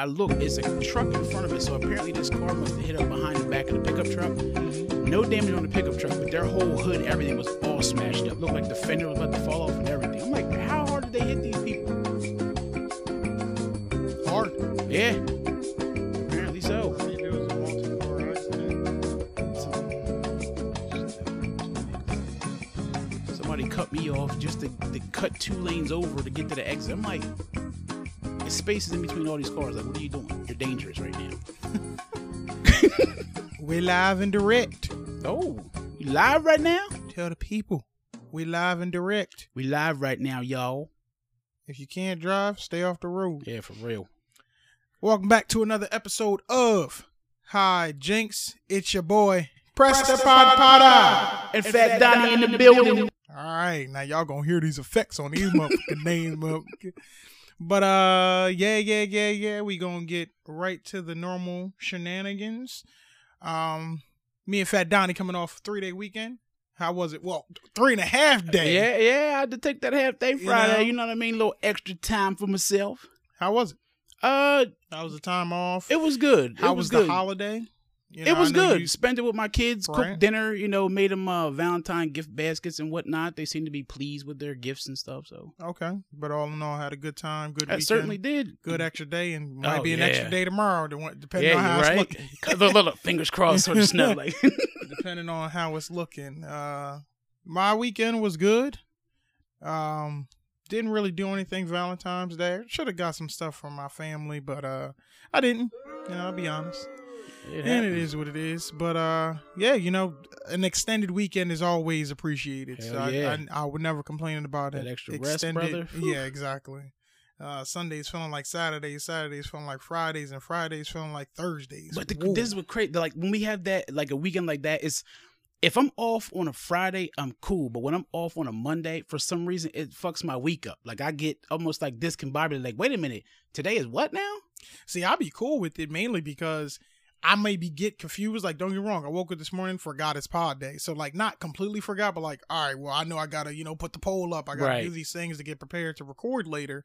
I look, it's a truck in front of it. So apparently this car must have hit up behind the back of the pickup truck. Mm-hmm. No damage on the pickup truck, but their whole hood, everything was all smashed up. Looked like the fender was about to fall off and everything. I'm like, how hard did they hit these people? Hard. Yeah. Apparently so. There was a multi-car accident. Somebody cut me off just to, to cut two lanes over to get to the exit. I'm like, spaces in between all these cars. Like, what are you doing? You're dangerous right now. We're live and direct. Oh, you live right now? Tell the people. we're live and direct. We live right now, y'all. If you can't drive, stay off the road. Yeah, for real. Welcome back to another episode of Hi Jinx. It's your boy, Press the Pod Potter. And Fat Donnie in the building. All right, now y'all gonna hear these effects on these motherfucking names, motherfucker. But uh, yeah, yeah, yeah, yeah. We gonna get right to the normal shenanigans. Um, me and Fat Donnie coming off a three day weekend. How was it? Well, three and a half day. Yeah, yeah. I had to take that half day Friday. know? You know what I mean? A little extra time for myself. How was it? Uh, that was the time off? it was good. How it was, was, good. the holiday? You it was good. you- Spent it with my kids. Right. Cooked dinner. You know, made them uh, Valentine gift baskets and whatnot. They seem to be pleased with their gifts and stuff. So okay, but all in all, had a good time. Good. I weekend, certainly did. Good extra day, and might Oh, be an yeah. extra day tomorrow, de- depending on how you're it's looking. look, look, look, fingers crossed for the snow. Like, depending on how it's looking. Uh, my weekend was good. Um, didn't really do anything Valentine's Day. Should have got some stuff from my family, but uh, I didn't. You know, I'll be honest. It and it is what it is. But uh, yeah, you know, an extended weekend is always appreciated. so Hell I, yeah. I, I would never complain about That it. extra rest, brother. Yeah, exactly. Uh, Sundays feeling like Saturdays, Saturdays feeling like Fridays, and Fridays feeling like Thursdays. But the, this is what crazy. Like when we have that, like a weekend like that, is if I'm off on a Friday, I'm cool. But when I'm off on a Monday, for some reason, it fucks my week up. Like I get almost like discombobulated. Like, wait a minute, today is what now? See, I'd be cool with it mainly because I maybe get confused. Like, don't get wrong, I woke up this morning, forgot it's pod day. So, like, not completely forgot, but like, all right, well, I know I gotta, you know, put the poll up. I gotta Right. do these things to get prepared to record later.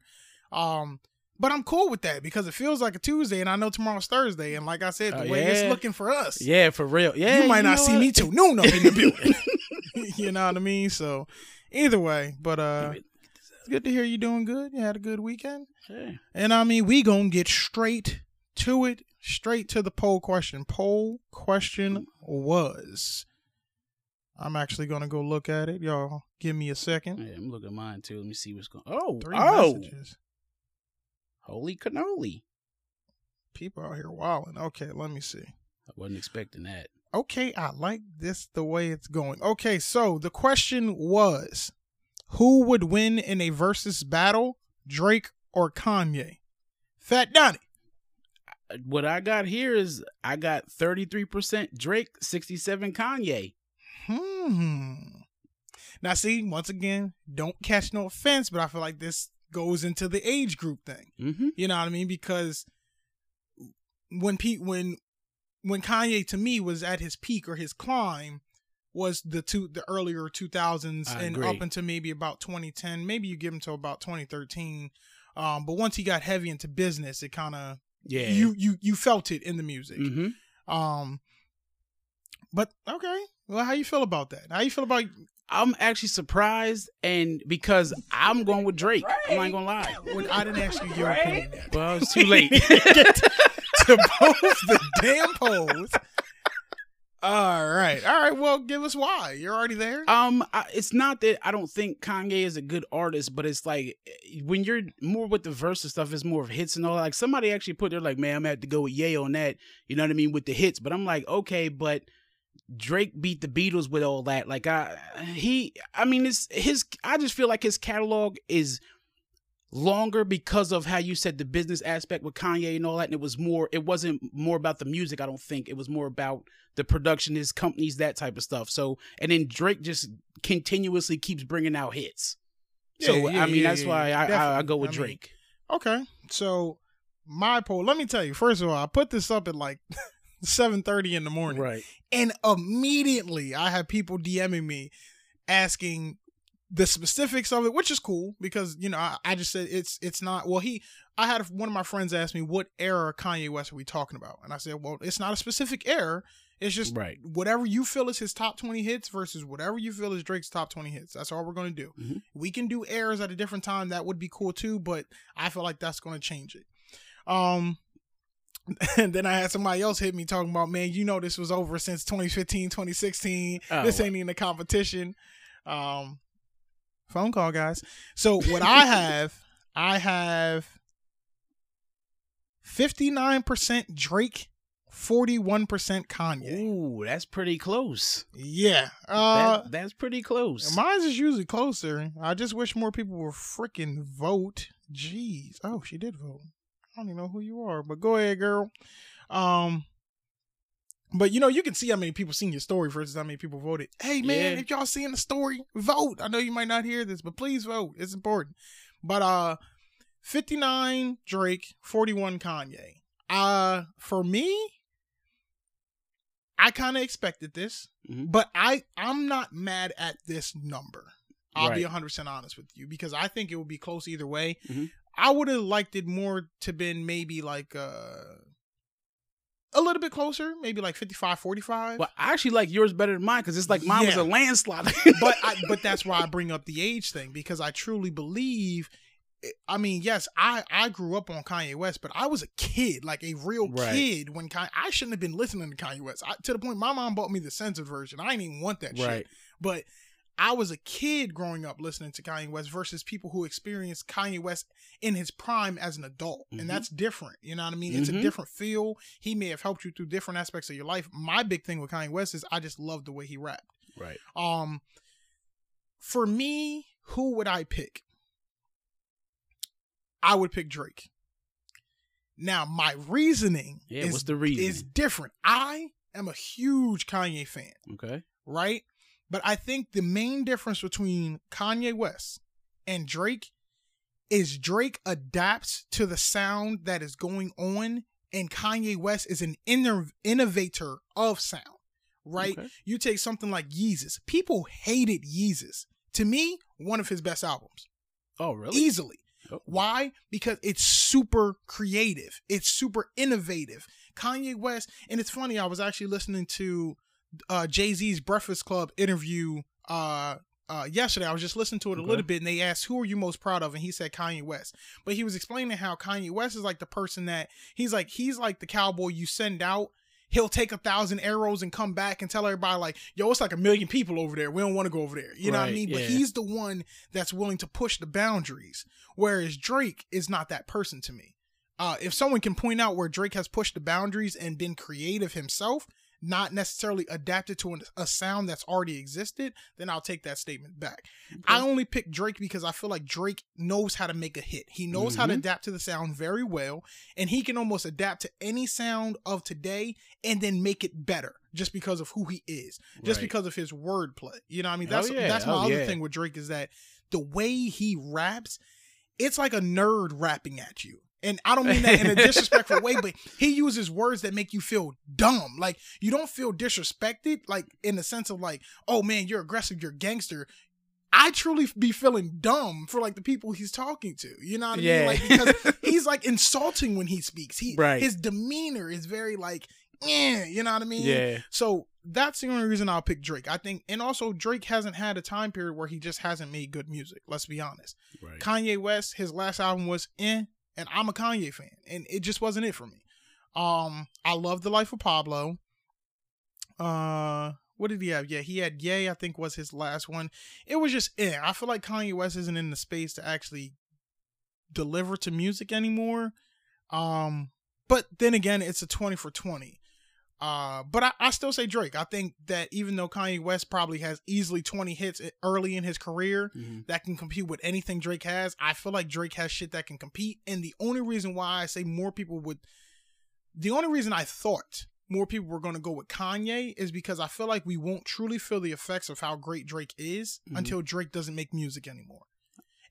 Um, but I'm cool with that because it feels like a Tuesday, and I know tomorrow's Thursday. And like I said, the Oh, way it's looking for us, Yeah, for real. Yeah, you might not see what? me till noon up in the building. you know what I mean? So, either way, but uh, it's good to hear you doing good. You had a good weekend. Yeah. And I mean, we gonna get straight to it, straight to the poll question. Poll question was. I'm actually gonna go look at it. Y'all give me a second. Yeah, I'm looking at mine too. Let me see what's going. Oh, Three oh, messages. holy cannoli! People out here wilding. Okay, let me see. I wasn't expecting that. Okay, I like this the way it's going. Okay, so the question was who would win in a versus battle, Drake or Kanye? Fat Donnie. What I got here is I got 33% Drake, 67 Kanye. Hmm. Now, see, once again, don't catch no offense, but I feel like this goes into the age group thing. Mm-hmm. You know what I mean? Because when Pete, when when Kanye to me was at his peak or his climb was the two the earlier 2000s I and agree. up into maybe about 2010 maybe you give him to about 2013 um but once he got heavy into business it kind of Yeah. you you you felt it in the music Mm-hmm. um but okay well how you feel about that how you feel about I'm actually surprised, and because I'm going with Drake, I'm not gonna lie. when I didn't ask you your opinion yet. Well, it's too late. to both the damn polls. All right, all right. Well, give us why. You're already there. um, I, it's not that I don't think Kanye is a good artist, but it's like eh, when you're more with the verse and stuff, it's more of hits and all. Like somebody actually put there, like, man, I'm gonna have to go with Ye on that. You know what I mean with the hits, but I'm like, okay, but Drake beat the Beatles with all that. Like I he I mean it's his I just feel like his catalog is longer because of how you said the business aspect with Kanye and all that and it was more it wasn't more about the music I don't think it was more about the production his companies that type of stuff so and then Drake just continuously keeps bringing out hits so Yeah, yeah, I mean yeah, that's yeah, why. I, I, I go with I mean, Drake Okay, so my poll. Let me tell you. First of all, I put this up at like 7:30 in the morning, right and immediately I had people DMing me asking the specifics of it, which is cool because you know I, I just said it's it's not. Well, he I had one of my friends ask me, "What era Kanye West are we talking about?" And I said, "Well, it's not a specific era. It's just Right. whatever you feel is his top 20 hits versus whatever you feel is Drake's top 20 hits. That's all we're going to do. Mhm. We can do eras at a different time. That would be cool too, but I feel like that's going to change it. Um, and then I had somebody else hit me talking about, man, you know, this was over since 2015, 2016. Oh, this ain't even a competition. Um, phone call, guys. So what I have, I have 59% Drake, 41% Kanye. Ooh, that's pretty close. Yeah. Uh, that, that's pretty close. Mine's is usually closer. I just wish more people would freaking vote. Jeez. Oh, she did vote. I don't even know who you are, but go ahead, girl. Um, but you know, you can see how many people seen your story versus how many people voted. Hey man, Yeah. if y'all seeing the story, vote. I know you might not hear this, but please vote. It's important. But uh 59 Drake, 41 Kanye. Uh for me, I kind of expected this, Mhm. but I I'm not mad at this number. I'll be Right. 100% honest with you because I think it would be close either way. Mhm. I would have liked it more to been maybe like uh a little bit closer, maybe like 55 45. But I actually like yours better than mine because it's like mine was a landslide. but I, but that's why I bring up the age thing because I truly believe. Eh, I mean, yes, I I grew up on Kanye West, but I was a kid, like a real Right. kid when Kanye, I shouldn't have been listening to Kanye West. I, to the point, my mom bought me the censored version. I didn't even want that shit. But I was a kid growing up listening to Kanye West versus people who experienced Kanye West in his prime as an adult. Mhm. And that's different. You know what I mean? It's a Mhm. different feel. He may have helped you through different aspects of your life. My big thing with Kanye West is I just love the way he rapped. Right. Um, for me, who would I pick? I would pick Drake. Now, my reasoning Yeah. is, what's the reason? is different. I am a huge Kanye fan, okay. right? But I think the main difference between Kanye West and Drake is Drake adapts to the sound that is going on, and Kanye West is an inner innovator of sound, right? Okay. You take something like Yeezus. People hated Yeezus. To me, one of his best albums. Oh, really? Easily. Oh. Why? Because it's super creative. It's super innovative. Kanye West, and it's funny, I was actually listening to uh Jay-Z's Breakfast Club interview uh uh yesterday. I was just listening to it a Okay. little bit and they asked who are you most proud of and he said Kanye West. But he was explaining how Kanye West is like the person that he's like he's like the cowboy you send out He'll take a thousand arrows and come back and tell everybody like, "Yo, it's like a million people over there. We don't want to go over there." You know what I Right, mean? But he's the one that's willing to push the boundaries. Whereas Drake is not that person to me. Uh, if someone can point out where Drake has pushed the boundaries and been creative himself, not necessarily adapted to an, a sound that's already existed, then I'll take that statement back. I only pick Drake because I feel like Drake knows how to make a hit. He knows how to Mhm. adapt to the sound very well, and he can almost adapt to any sound of today and then make it better just because of who he is, just Right. because of his wordplay. You know what I mean? Oh, That's yeah. that's my Oh, other yeah. thing with Drake is that the way he raps, it's like a nerd rapping at you. And I don't mean that in a disrespectful way, but he uses words that make you feel dumb. Like you don't feel disrespected, like in the sense of like, oh man, you're aggressive, you're gangster. I truly be feeling dumb for like the people he's talking to. You know what I Yeah. mean? Like because he's like insulting when he speaks. He Right. his demeanor is very like, eh, you know what I mean? Yeah. So that's the only reason I'll pick Drake. I think, and also Drake hasn't had a time period where he just hasn't made good music. Let's be honest. Right. Kanye West, his last album was eh, and I'm a Kanye fan, and it just wasn't it for me. Um, I love the Life of Pablo. Uh, what did he have? Yeah, he had Ye. I think was his last one. It was just eh. I feel like Kanye West isn't in the space to actually deliver to music anymore. Um, but then again, it's a twenty for twenty. Uh, but I, I still say Drake. I think that even though Kanye West probably has easily 20 hits early in his career Mhm. that can compete with anything Drake has, I feel like Drake has shit that can compete. And the only reason why I say more people would, the only reason I thought more people were going to go with Kanye is because I feel like we won't truly feel the effects of how great Drake is Mhm. until Drake doesn't make music anymore.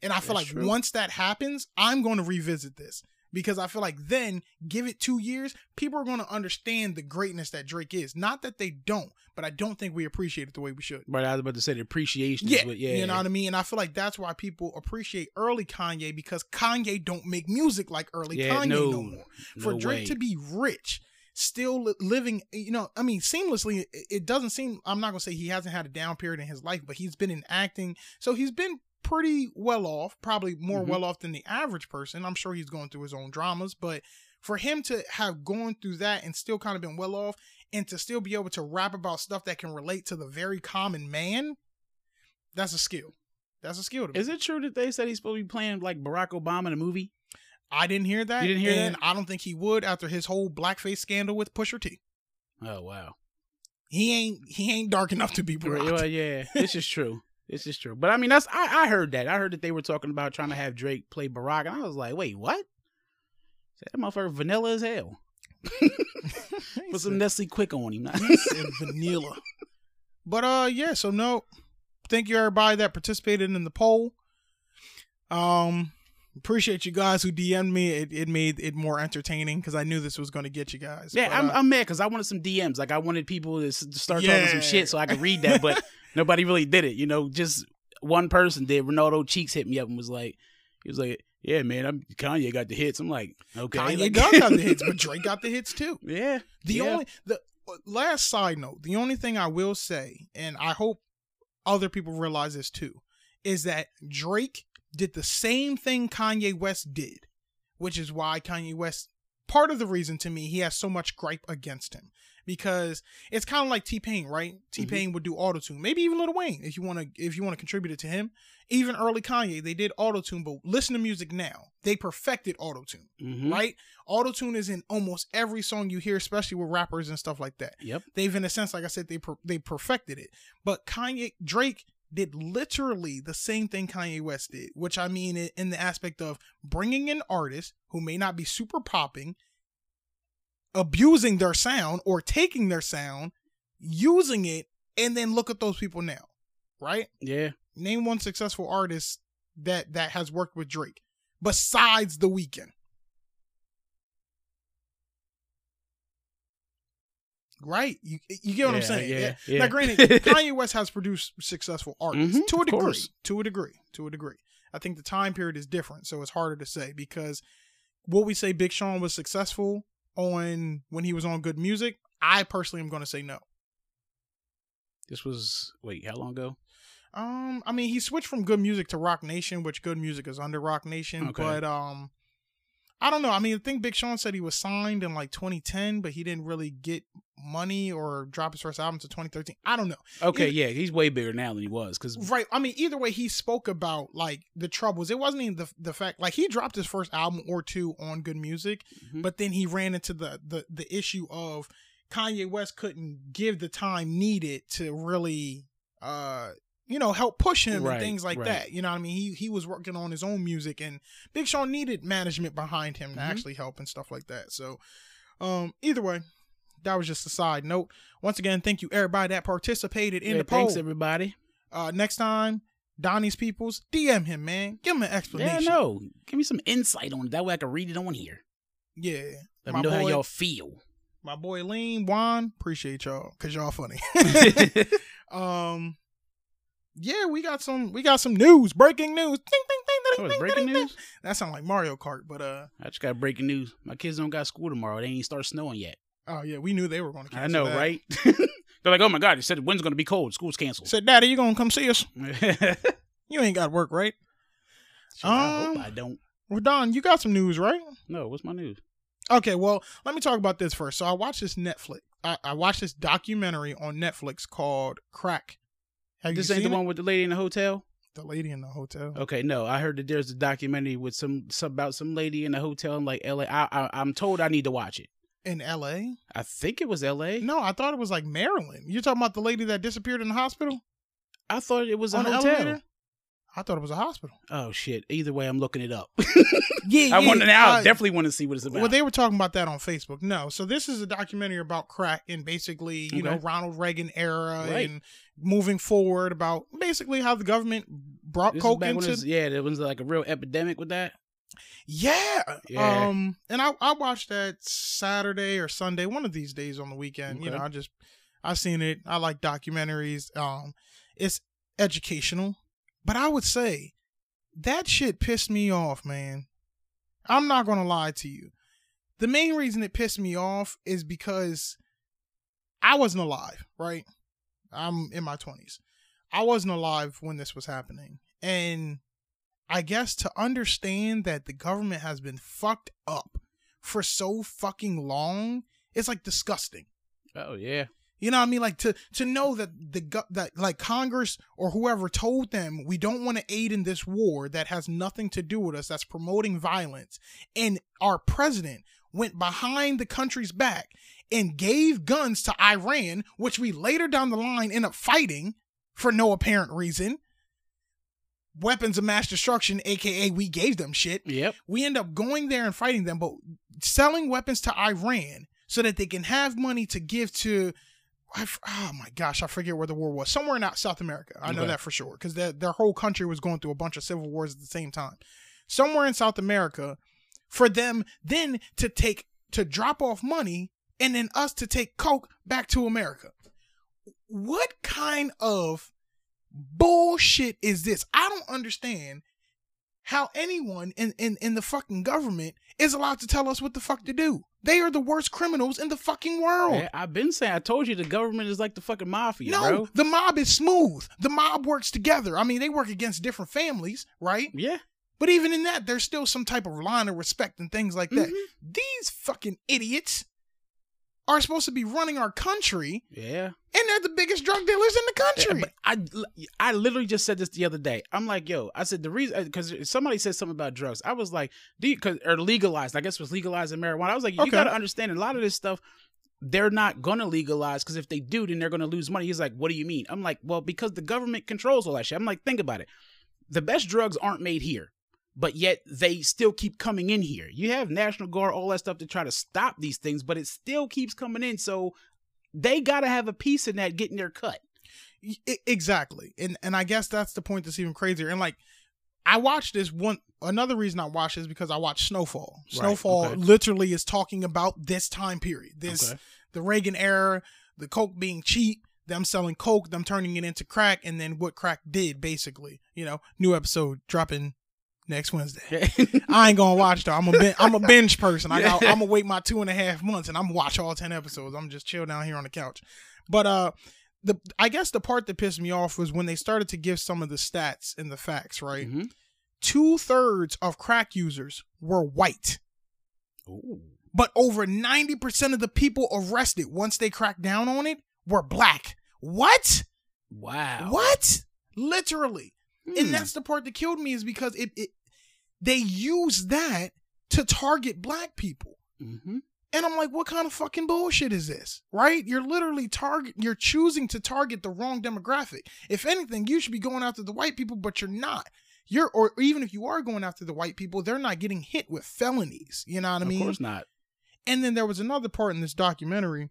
And I feel That's like true. once that happens, I'm going to revisit this. Because I feel like then give it two years, people are going to understand the greatness that Drake is. Not that they don't, but I don't think we appreciate it the way we should. Right, I was about to say the appreciation. Yeah, what, yeah, you know what I mean. And I feel like that's why people appreciate early Kanye because Kanye don't make music like early Yeah, Kanye no, no, more. For no Drake way. to be rich, still living, you know, I mean, seamlessly. It, it doesn't seem. I'm not gonna say he hasn't had a down period in his life, but he's been in acting, so he's been pretty well off. Probably more Mhm. well off than the average person. I'm sure he's going through his own dramas, but for him to have gone through that and still kind of been well off, and to still be able to rap about stuff that can relate to the very common man, that's a skill. That's a skill. To me. Is it true that they said he's supposed to be playing like Barack Obama in a movie? I didn't hear that. You didn't hear and that? I don't think he would after his whole blackface scandal with Pusha T. Oh wow. He ain't he ain't dark enough to be Barack. well, yeah, this is true. This is true. But I mean, that's I, I heard that. I heard that they were talking about trying to have Drake play Barack, and I was like, wait, what? That motherfucker vanilla as hell. He Put some Nestle Quik on him. vanilla. But uh yeah, so no. Thank you everybody that participated in the poll. Um appreciate you guys who DM'd me. It, it made it more entertaining because I knew this was going to get you guys. yeah, But, I'm, uh, I'm mad because I wanted some DMs. Like I wanted people to, start talking some shit so I could read that, but nobody really did it. You know, just one person did. Ronaldo Cheeks hit me up and was like, he was like, "Yeah, man, I'm Kanye got the hits." I'm like, okay, Kanye like, got, the hits, but Drake got the hits too. yeah, The yeah. only the last side note, the only thing I will say, and I hope other people realize this too, is that Drake did the same thing Kanye West did, which is why Kanye West part of the reason to me he has so much gripe against him. Because it's kind of like T Pain, right? T Pain would do autotune, maybe even Lil Wayne if you want to if you want to contribute it to him. Even early Kanye, they did autotune, but listen to music now. They perfected autotune Mhm. right? Autotune is in almost every song you hear, especially with rappers and stuff like that. Yep. They've, in a sense, like I said, they per- they perfected it. But Kanye Drake did literally the same thing Kanye West did, which I mean in the aspect of bringing in artists who may not be super popping, abusing their sound or taking their sound, using it, and then look at those people now, right? Yeah. Name one successful artist that that has worked with Drake besides The Weeknd. Right? You you get what I'm saying? yeah, yeah. Now, granted, Kanye West has produced successful artists Mhm, to a degree. course. To a degree. To a degree. I think the time period is different, so it's harder to say because what we say Big Sean was successful on when he was on GOOD Music? I personally am going to say no. This was wait, how long ago? Um, I mean, he switched from GOOD Music to Roc Nation, which GOOD Music is under Roc Nation. Okay. But um, I don't know. I mean, I think Big Sean said he was signed in like 2010, but he didn't really get money or drop his first album to 2013. I don't know. Okay, Either- yeah, he's way bigger now than he was because Right. I mean, either way, he spoke about like the troubles. It wasn't even the the fact like he dropped his first album or two on GOOD Music, Mhm. but then he ran into the the the issue of Kanye West couldn't give the time needed to really uh you know help push him Right, and things like right. that. You know what I mean? He he was working on his own music and Big Sean needed management behind him to Mhm. actually help and stuff like that. So um either way, that was just a side note. Once again, thank you everybody that participated in yeah, the poll. thanks everybody. Uh, next time, Donnie's peoples, DM him, man. Give him an explanation. Yeah, no, give me some insight on it. That way I can read it on here. Yeah. Let my me know how y'all feel. my boy Lean, Juan, appreciate y'all because y'all funny. um, yeah, we got some, we got some news, breaking news. Ding, ding, ding, Oh, ding, it's ding, breaking ding, news. That sound like Mario Kart, but uh, I just got breaking news. My kids don't got school tomorrow. They ain't start snowing yet. oh yeah, we knew they were going to. I know, right? They're like, oh my god, they said the wind's gonna be cold. School's canceled. Said, Daddy, you gonna come see us? You ain't got work, right? I hope Um, I don't. Well, Don, you got some news, right? No, what's my news? Okay, well, let me talk about this first. So I watched this Netflix. I, I watched this documentary on Netflix called Crack. Have This ain't the it? one with the lady in the hotel. The lady in the hotel. Okay, no, I heard that there's a documentary with some, some about some lady in the hotel in like L.A. I, I, I'm told I need to watch it. In L.A. I think it was L.A. No, I thought it was like Maryland. You're talking about the lady that disappeared in the hospital I thought it was a on the hotel. elevator. I thought it was a hospital. Oh shit! Either way, I'm looking it up. Yeah, I want to now. uh, definitely want to see what it's about. Well, they were talking about that on Facebook. No, so this is a documentary about crack and basically, you know, Ronald Reagan era Right. and moving forward about basically how the government brought this coke into was, yeah, there was like a real epidemic with that. Yeah. Yeah. Um and I I watched that Saturday or Sunday, one of these days on the weekend. You know, I just I seen it. I like documentaries. Um it's educational. But I would say that shit pissed me off, man. I'm not gonna lie to you. The main reason it pissed me off is because I wasn't alive, right? I'm in my 20s. I wasn't alive when this was happening. And I guess to understand that the government has been fucked up for so fucking long, it's like disgusting. Oh yeah. You know what I mean? Like to to know that the that like Congress or whoever told them we don't want to aid in this war that has nothing to do with us that's promoting violence and our president went behind the country's back and gave guns to Iran which we later down the line end up fighting for no apparent reason weapons of mass destruction aka we gave them shit Yep. we end up going there and fighting them, but selling weapons to Iran so that they can have money to give to. I oh my gosh, I forget where the war was. Somewhere in South America. I know Okay. that for sure because their, their whole country was going through a bunch of civil wars at the same time. Somewhere in South America, for them then to take to drop off money and then us to take coke back to America. What kind of bullshit is this? I don't understand how anyone in, in, in the fucking government is allowed to tell us what the fuck to do. They are the worst criminals in the fucking world. Yeah, I've been saying. I told you the government is like the fucking mafia, no, bro. the mob is smooth. The mob works together. I mean, they work against different families, right? Yeah. But even in that, there's still some type of line of respect and things like that. Mhm. These fucking idiots are supposed to be running our country, Yeah. and they're the biggest drug dealers in the Yeah, country. But I, I literally just said this the other day. I'm like, yo, I said the reason uh, because somebody said something about drugs. I was like, do you, cause, or legalized? I guess it was legalizing marijuana. I was like, you Okay. got to understand a lot of this stuff. They're not gonna legalize because if they do, then they're gonna lose money. He's like, what do you mean? I'm like, well, because the government controls all that shit. I'm like, think about it. The best drugs aren't made here, but yet they still keep coming in here. You have National Guard, all that stuff to try to stop these things, but it still keeps coming in. So they gotta have a piece in that getting their cut. Exactly and and i guess that's the point that's even crazier and like i watched this one another reason i watched is because i watched snowfall Right, snowfall okay. literally is talking about this time period this Okay. the reagan era the coke being cheap them selling coke them turning it into crack and then what crack did basically you know new episode dropping next wednesday I ain't gonna watch though. I'm a bin- I'm a binge person. I got, I'm gonna wait my two and a half months and I'm gonna watch all ten episodes. I'm just chill down here on the couch. But uh, the I guess the part that pissed me off was when they started to give some of the stats and the facts. Right, Mhm. two thirds of crack users were white, Ooh. but over ninety percent of the people arrested once they cracked down on it were black. What? Wow. What? Literally. Hmm. And that's the part that killed me is because it, it they use that to target black people. hmm And I'm like, what kind of fucking bullshit is this? Right? You're literally target you're choosing to target the wrong demographic. If anything, you should be going after the white people, but you're not. You're or even if you are going after the white people, they're not getting hit with felonies. You know what I mean? Of course not. And then there was another part in this documentary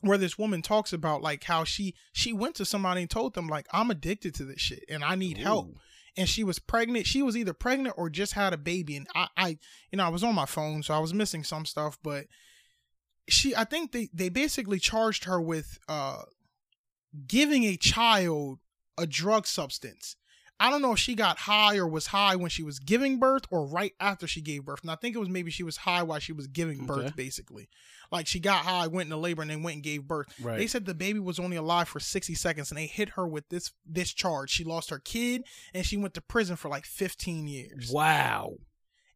where this woman talks about like how she she went to somebody and told them like I'm addicted to this shit and I need help and she was pregnant. She was either pregnant or just had a baby. And I, I, you know, I was on my phone, so I was missing some stuff. But she, I think they they basically charged her with uh giving a child a drug substance. I don't know if she got high or was high when she was giving birth or right after she gave birth. And I think it was maybe she was high while she was giving birth, Okay. basically. Like she got high, went into labor, and then went and gave birth. Right. They said the baby was only alive for 60 seconds and they hit her with this this charge. She lost her kid and she went to prison for like 15 years. wow.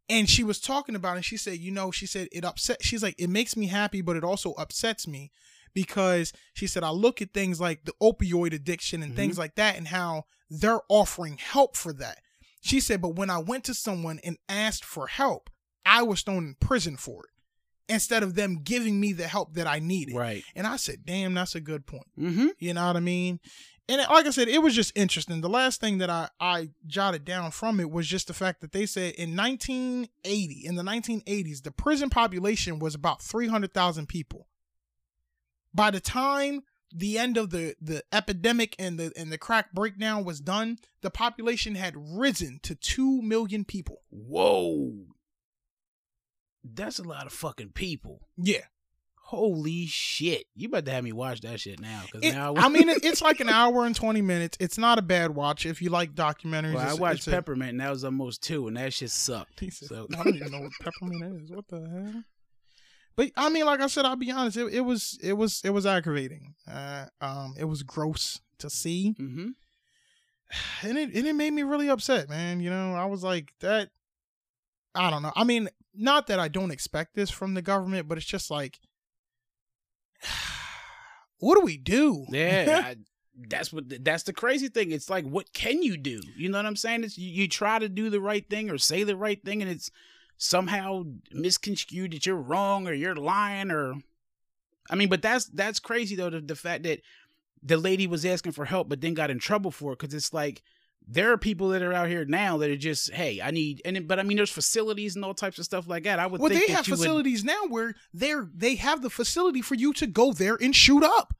And she was talking about it and she said, "You know, she said it upset she's like it makes me happy but it also upsets me because she said I look at things like the opioid addiction and things like that and how they're offering help for that." She said, "But when I went to someone and asked for help, I was thrown in prison for it instead of them giving me the help that I needed." Right. And I said, damn, that's a good point. Mm-hmm. You know what I mean? And it- like I said, it was just interesting. The last thing that I, I jotted down from it was just the fact that they said in 1980, in the 1980s, the prison population was about 300,000 people. By the time the end of the the epidemic and the and the crack breakdown was done, the population had risen to two million people. Whoa. That's a lot of fucking people. Yeah, Holy shit. You better have me watch that shit now. Cause It- now I mean, it, it's like an hour and twenty minutes. It's not a bad watch if you like documentaries. well, I watched it's a- Peppermint and that was almost two and that shit sucked. Said, So- I don't even know what peppermint is. What the hell? But I mean, like I said, I'll be honest. It, it was it was it was aggravating. Uh, um, it was gross to see, Mm-hmm. and it and it made me really upset, man. You know, I was like that. I don't know. I mean, not that I don't expect this from the government, but it's just like, what do we do? Yeah, I, that's what that's the crazy thing. It's like, what can you do? You know what I'm saying? It's you, you try to do the right thing or say the right thing, and it's somehow misconstrued that you're wrong or you're lying or. I mean, but that's that's crazy though. The, the fact that the lady was asking for help, but then got in trouble for it because it's like there are people that are out here now that are just, hey, I need, and but I mean, there's facilities and all types of stuff like that. I would Well, think they that have you would- facilities now where they're they have the facility for you to go there and shoot up.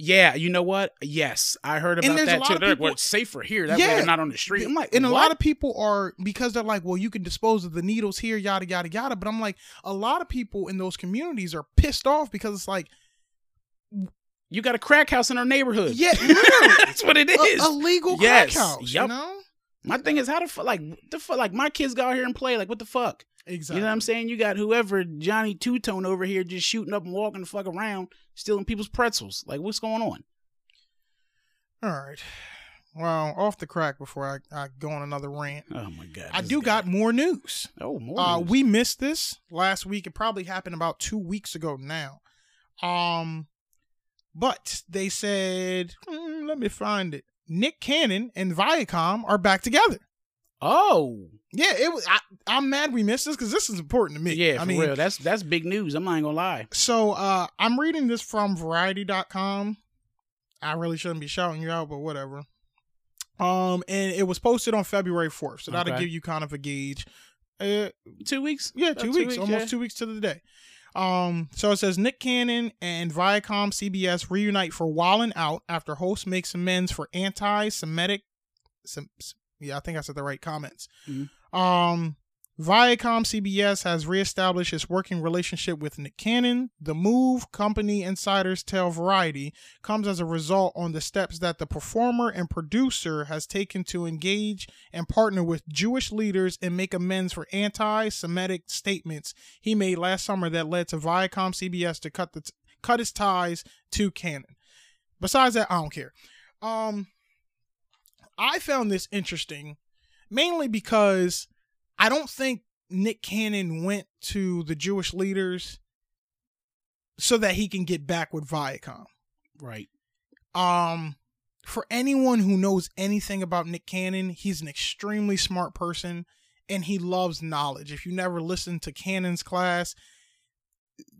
Yeah, you know what? Yes, I heard about that too. They're like, well, safer here. That way Yeah. they're not on the street. I'm like, and a lot of people are because they're like, well, you can dispose of the needles here, yada yada yada. But I'm like, a lot of people in those communities are pissed off because it's like, you got a crack house in our neighborhood. yeah, that's what it is. a, legal Yes, crack house. You yup. know, My thing is, how the fuck, like, the fuck, like, my kids go out here and play. Like, what the fuck? Exactly. You know what I'm saying? You got whoever Johnny Two Tone over here just shooting up and walking the fuck around, stealing people's pretzels. Like, what's going on? All right. Well, off the crack before I, I go on another rant. Oh my god! I do guy. got more news. oh more. Uh, news. we missed this last week. It probably happened about two weeks ago now. Um, but they said, hmm, let me find it. Nick Cannon and Viacom are back together. oh Yeah, it was. I, I'm mad we missed this because this is important to me. yeah, I for mean, real. That's that's big news. I'm not gonna lie. so uh, I'm reading this from Variety.com. I really shouldn't be shouting you out, but whatever. Um, and it was posted on February 4th, so that'll Okay. give you kind of a gauge. Uh, Two weeks. Yeah, Uh, two, weeks, almost yeah. two weeks to the day. Um, so it says Nick Cannon and Viacom CBS reunite for Wildin' Out after host makes amends for anti-Semitic. Sem- yeah, I think I said the right comments. Mhm. Um, Viacom CBS has reestablished its working relationship with Nick Cannon. The move, company insiders tell Variety, comes as a result on the steps that the performer and producer has taken to engage and partner with Jewish leaders and make amends for anti-Semitic statements he made last summer that led to Viacom CBS to cut the t- cut its ties to Cannon. Besides that, I don't care. Um, I found this interesting mainly because I don't think Nick Cannon went to the Jewish leaders so that he can get back with Viacom. Right. Um, for anyone who knows anything about Nick Cannon, he's an extremely smart person and he loves knowledge. If you never listened to Cannon's class,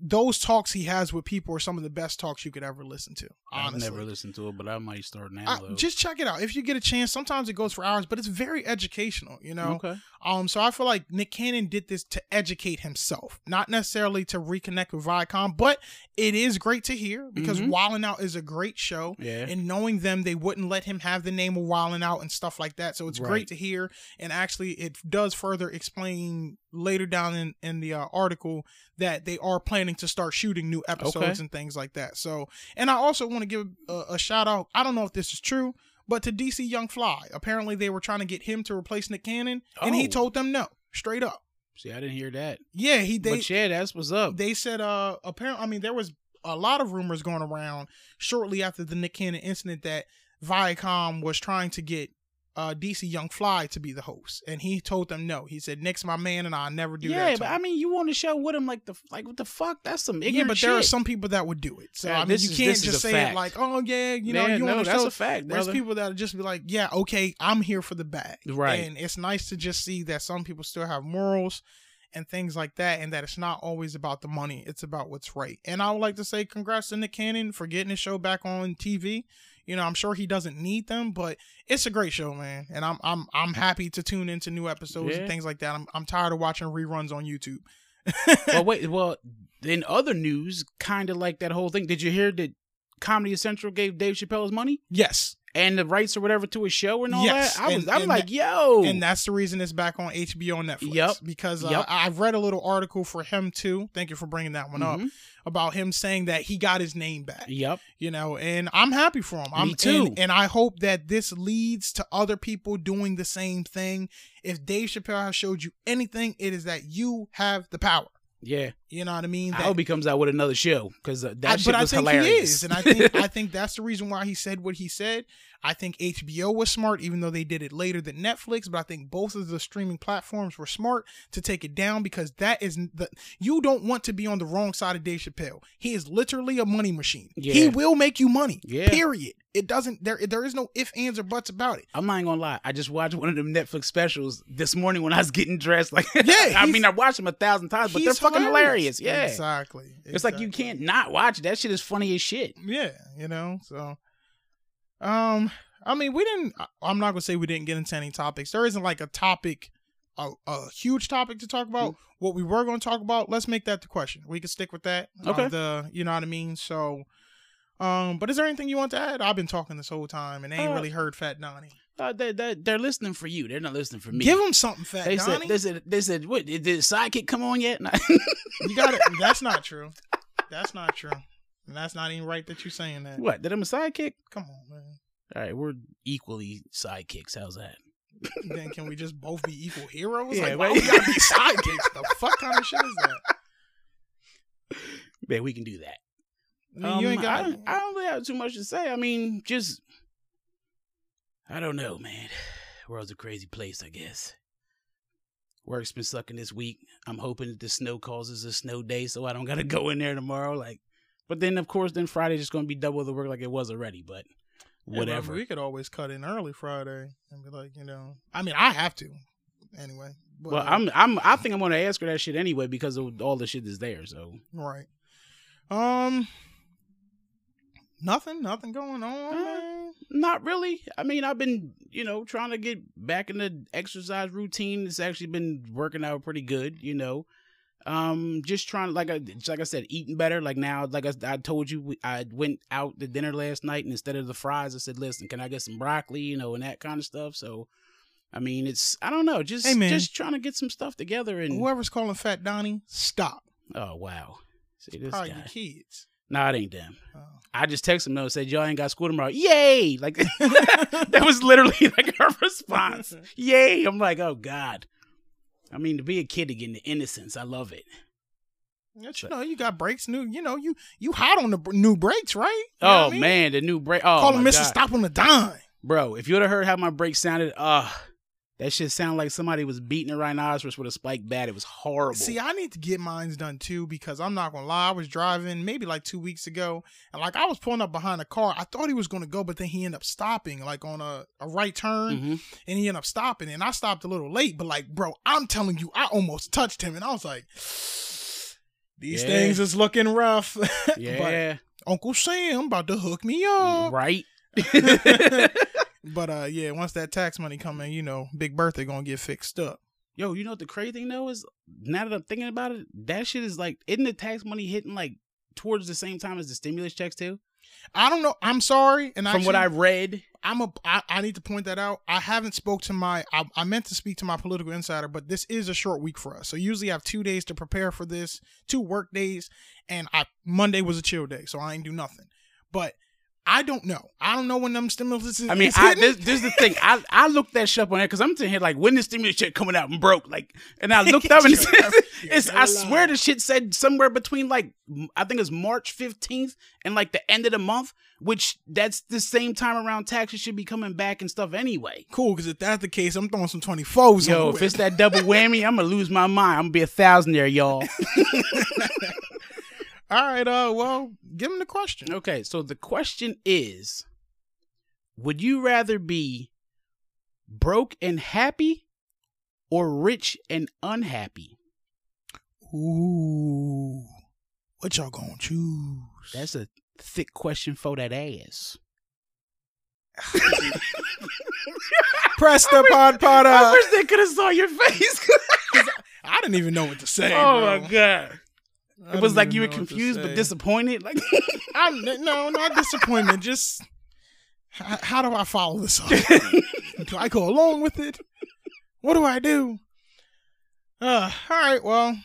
those talks he has with people are some of the best talks you could ever listen to. Honestly. I've never listened to it, but I might start now. I- just check it out if you get a chance. Sometimes it goes for hours, but it's very educational. You know, okay. Um, so I feel like Nick Cannon did this to educate himself, not necessarily to reconnect with Viacom, but it is great to hear because Mhm. Wildin' Out is a great show. Yeah. And knowing them, they wouldn't let him have the name of Wildin' Out and stuff like that. So it's Right. great to hear. And actually, it does further explain later down in, in the uh, article that they are planning to start shooting new episodes Okay. and things like that. So, and I also want to give a, a shout out. I don't know if this is true, but to DC Young Fly. Apparently, they were trying to get him to replace Nick Cannon, and he Oh. told them no, straight up. See, I didn't hear that. Yeah, he they but yeah, that's what's up. they said uh apparently I mean there was a lot of rumors going around shortly after the Nick Cannon incident that Viacom was trying to get uh DC Young Fly to be the host and he told them no. He said Nick's my man and I'll never do that. yeah, but him." I mean, you want to show with him like the like what the fuck? That's some ignorant yeah, but there are some people that would do it. So Yeah, I mean, you is- can't just say fact. it like, "Oh yeah, you know, Yeah, you no, want to show. that's a fact, There's people that would just be like, "Yeah, okay, I'm here for the bag." Right. And it's nice to just see that some people still have morals and things like that, and that it's not always about the money; it's about what's right. And I would like to say, congrats to Nick Cannon for getting his show back on TV. You know, I'm sure he doesn't need them, but it's a great show, man. And I'm I'm I'm happy to tune into new episodes Yeah. and things like that. I'm I'm tired of watching reruns on YouTube. well, wait. Well, in other news, kind of like that whole thing. Did you hear that Comedy Central gave Dave Chappelle his money Yes, and the rights or whatever to his show and all Yes, that. I was, and- I'm and like, that- yo, and that's the reason it's back on HBO and Netflix. Yep. Because uh, Yep. I've read a little article for him too. Thank you for bringing that one up Mhm. about him saying that he got his name back. Yep. You know, and I'm happy for him. I'm too. And, and I hope that this leads to other people doing the same thing. If Dave Chappelle has showed you anything, it is that you have the power. Yeah. You know what I mean? I That- hope he comes out with another show because uh, that I- shit I was hilarious. he is, and I think I think that's the reason why he said what he said. I think HBO was smart, even though they did it later than Netflix. But I think both of the streaming platforms were smart to take it down because that is the you don't want to be on the wrong side of Dave Chappelle. He is literally a money machine. He will make you money. Yeah. Period. It doesn't. There there is no if ands, or buts about it. I'm not gonna lie. I just watched one of them Netflix specials this morning when I was getting dressed. Like, Yeah, I mean, I watched them a thousand times, but they're fucking hilarious. Yeah, exactly. it's like you can't not watch it. That shit is funny as shit. Yeah, you know. So, um, I mean, we didn't. I'm not gonna say we didn't get into any topics. There isn't like a topic, a, a huge topic to talk about. What we were to talk about, let's make that the question. We can stick with that. Uh, Okay. the you know what I mean. So, um, but is there anything you want to add? I've been talking this whole time and ain't Uh, really heard Fat Donnie. Uh, they, they, they're listening for you. They're not listening for me. Give them something, Fat they said, Donnie. they said, they said, what? Did the sidekick come on yet? you got it. That's not true. That's not true. And that's not even right that you're saying that. what? Did I'm a sidekick? Come on, man. All right, we're equally sidekicks. How's that? then can we just both be equal heroes? Yeah, like, why we gotta be sidekicks? The fuck kind of shit is that? Man, we can do that. I mean, you Um, ain't got. I, don't- I don't really have too much to say. I mean, just I don't know, man. World's a crazy place, I guess. Work's been sucking this week. I'm hoping that the snow causes a snow day, so I don't gotta go in there tomorrow. Like, but then of course, then Friday's just gonna be double the work like it was already. But Yeah, whatever. we could always cut in early Friday and be like, you know. I mean, I have to anyway. But, well, uh, I'm I'm I think I'm gonna ask her that shit anyway because of all the shit that's there. So right. Um. Nothing. Nothing going on. Uh, man. Not really. I mean, I've been, you know, trying to get back in the exercise routine. It's actually been working out pretty good, you know. Um, just trying, like I, like I said, eating better. Like now, like I, I told you, we- I went out to dinner last night, and instead of the fries, I said, "Listen, can I get some broccoli?" You know, and that kind of stuff. So, I mean, it's I don't know, just Hey, man. just trying to get some stuff together. And Whoever's calling Fat Donnie, stop. oh wow, see this Probably guy. your kids. Nah, it ain't them. Oh. I just texted him though and said, Y'all ain't got school tomorrow. Yay! Like that was literally like her response. Yay! I'm like, oh God. I mean, to be a kid again, the innocence, I love it. But you know, you got breaks. New, you know, you you hot on the new breaks, right? You oh I mean? man, the new break. Oh Call him Mr. God. Stop on the dime. Bro, if you would have heard how my break sounded, uh that shit sounded like somebody was beating a rhinoceros with a spike bat. It was horrible. See, I need to get mines done too because I'm not gonna lie. I was driving maybe like two weeks ago, and like I was pulling up behind a car. I thought he was gonna go, but then he ended up stopping, like on a, a right turn, Mhm. and he ended up stopping. And I stopped a little late, but like, bro, I'm telling you, I almost touched him, and I was like, these Yeah. things is looking rough. Yeah. but Uncle Sam about to hook me up. right? But uh, yeah, once that tax money come in, you know, Big Bertha gonna get fixed up. Yo, you know what the crazy thing though is? Now that I'm thinking about it, that shit is like, isn't the tax money hitting like towards the same time as the stimulus checks too? I don't know. I'm sorry, and From what actually- I read, I'm a. I, I need to point that out. I haven't spoke to my. I, I meant to speak to my political insider, but this is a short week for us. So usually I have two days to prepare for this, two work days, and I Monday was a chill day, so I ain't do nothing. But I don't know. I don't know when them stimulus is. I mean, I, this, this is the thing. I I looked that shit up on there because I'm sitting here like, when the stimulus check coming out and broke? Like, and I looked up and it You're says, you're it's. I swear the shit said somewhere between like, I think it's March 15th and like the end of the month, which that's the same time around taxes should be coming back and stuff anyway. cool because if that's the case, I'm throwing some twenty fours. Yo, on if it's that double whammy, I'm gonna lose my mind. I'm gonna be a thousand there, y'all. all right, uh, well, give him the question. Okay, so the question is Would you rather be broke and happy or rich and unhappy? Ooh, what y'all gonna choose? That's a thick question for that ass. Press the pod pod I wish they could have saw your face. I didn't even know what to say. oh bro. my god. I It was like you were know what to confused but disappointed. Like I'm, no, not disappointment. Just h- how do I follow this up? do I go along with it? What do I do? Uh, all right. Well,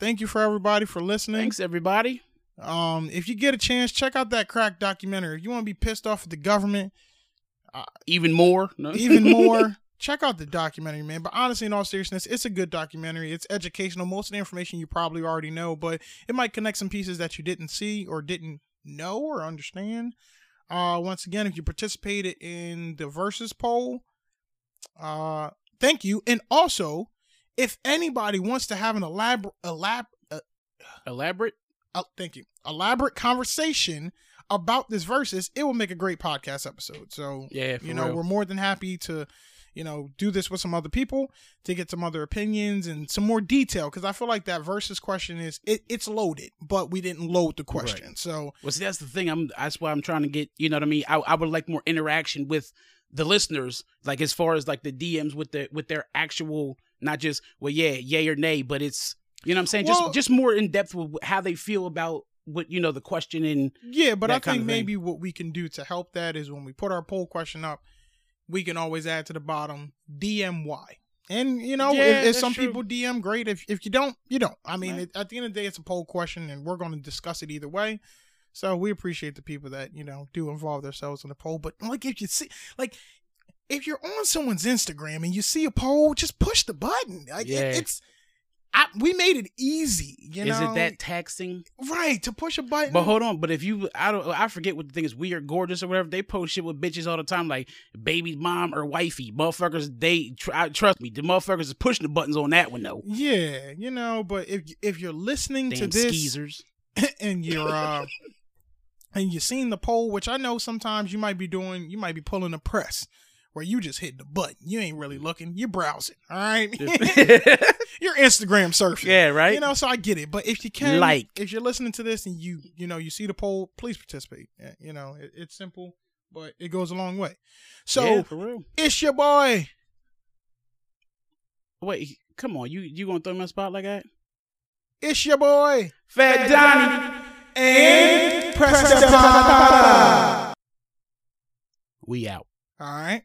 thank you for everybody for listening. Thanks everybody. Um, if you get a chance, check out that crack documentary. If you want to be pissed off at the government Even more. No? even more, check out the documentary, man. But honestly, in all seriousness, it's a good documentary. It's educational. Most of the information you probably already know, but it might connect some pieces that you didn't see or didn't know or understand. Uh, once again, if you participated in the versus poll, uh, thank you. And also, if anybody wants to have an elaborate, elab, Elaborate. uh, thank you, elaborate conversation about this versus, it will make a great podcast episode. So Yeah, you know real. we're more than happy to you know do this with some other people to get some other opinions and some more detail because i feel like that versus question is it, it's loaded but we didn't load the question so Well, see, that's the thing. I'm. That's why I'm trying to get. You know what I mean. I, I would like more interaction with the listeners, like as far as like the DMs with the with their actual, not just well, yeah, yay or nay, but it's you know what I'm saying. Well- just just more in depth with how they feel about what you know the question and yeah but i think maybe what we can do to help that is when we put our poll question up we can always add to the bottom DMY. and you know Yeah, if, if some true. people dm great if, if you don't you don't i mean Right. it, at the end of the day it's a poll question and we're going to discuss it either way so we appreciate the people that you know do involve themselves in the poll but like if you see like if you're on someone's instagram and you see a poll just push the button like it- Yeah. it's I, we made it easy you know? is it that taxing? right to push a button But hold on, but if you, I don't, I forget what the thing is, We are gorgeous or whatever. They post shit with bitches all the time, like baby mom or wifey. Motherfuckers, they tr- I, trust me, the motherfuckers is pushing the buttons on that one though. yeah you know but if if you're listening to this skeezers. and you're uh and you're seeing the poll, which I know sometimes you might be doing, you might be pulling a press where you just hit the button. You ain't really mm-hmm. looking, you're browsing. All right. you're Instagram surfing. yeah, right. You know, so I get it. But if you can Like. if you're listening to this and you you know you see the poll, please participate. Yeah, You know, it, it's simple, but it goes a long way. So yeah, it's your boy. Wait, come on, you you gonna throw me a spot like that? It's your boy. Fat Donnie. And press the. We out. All right.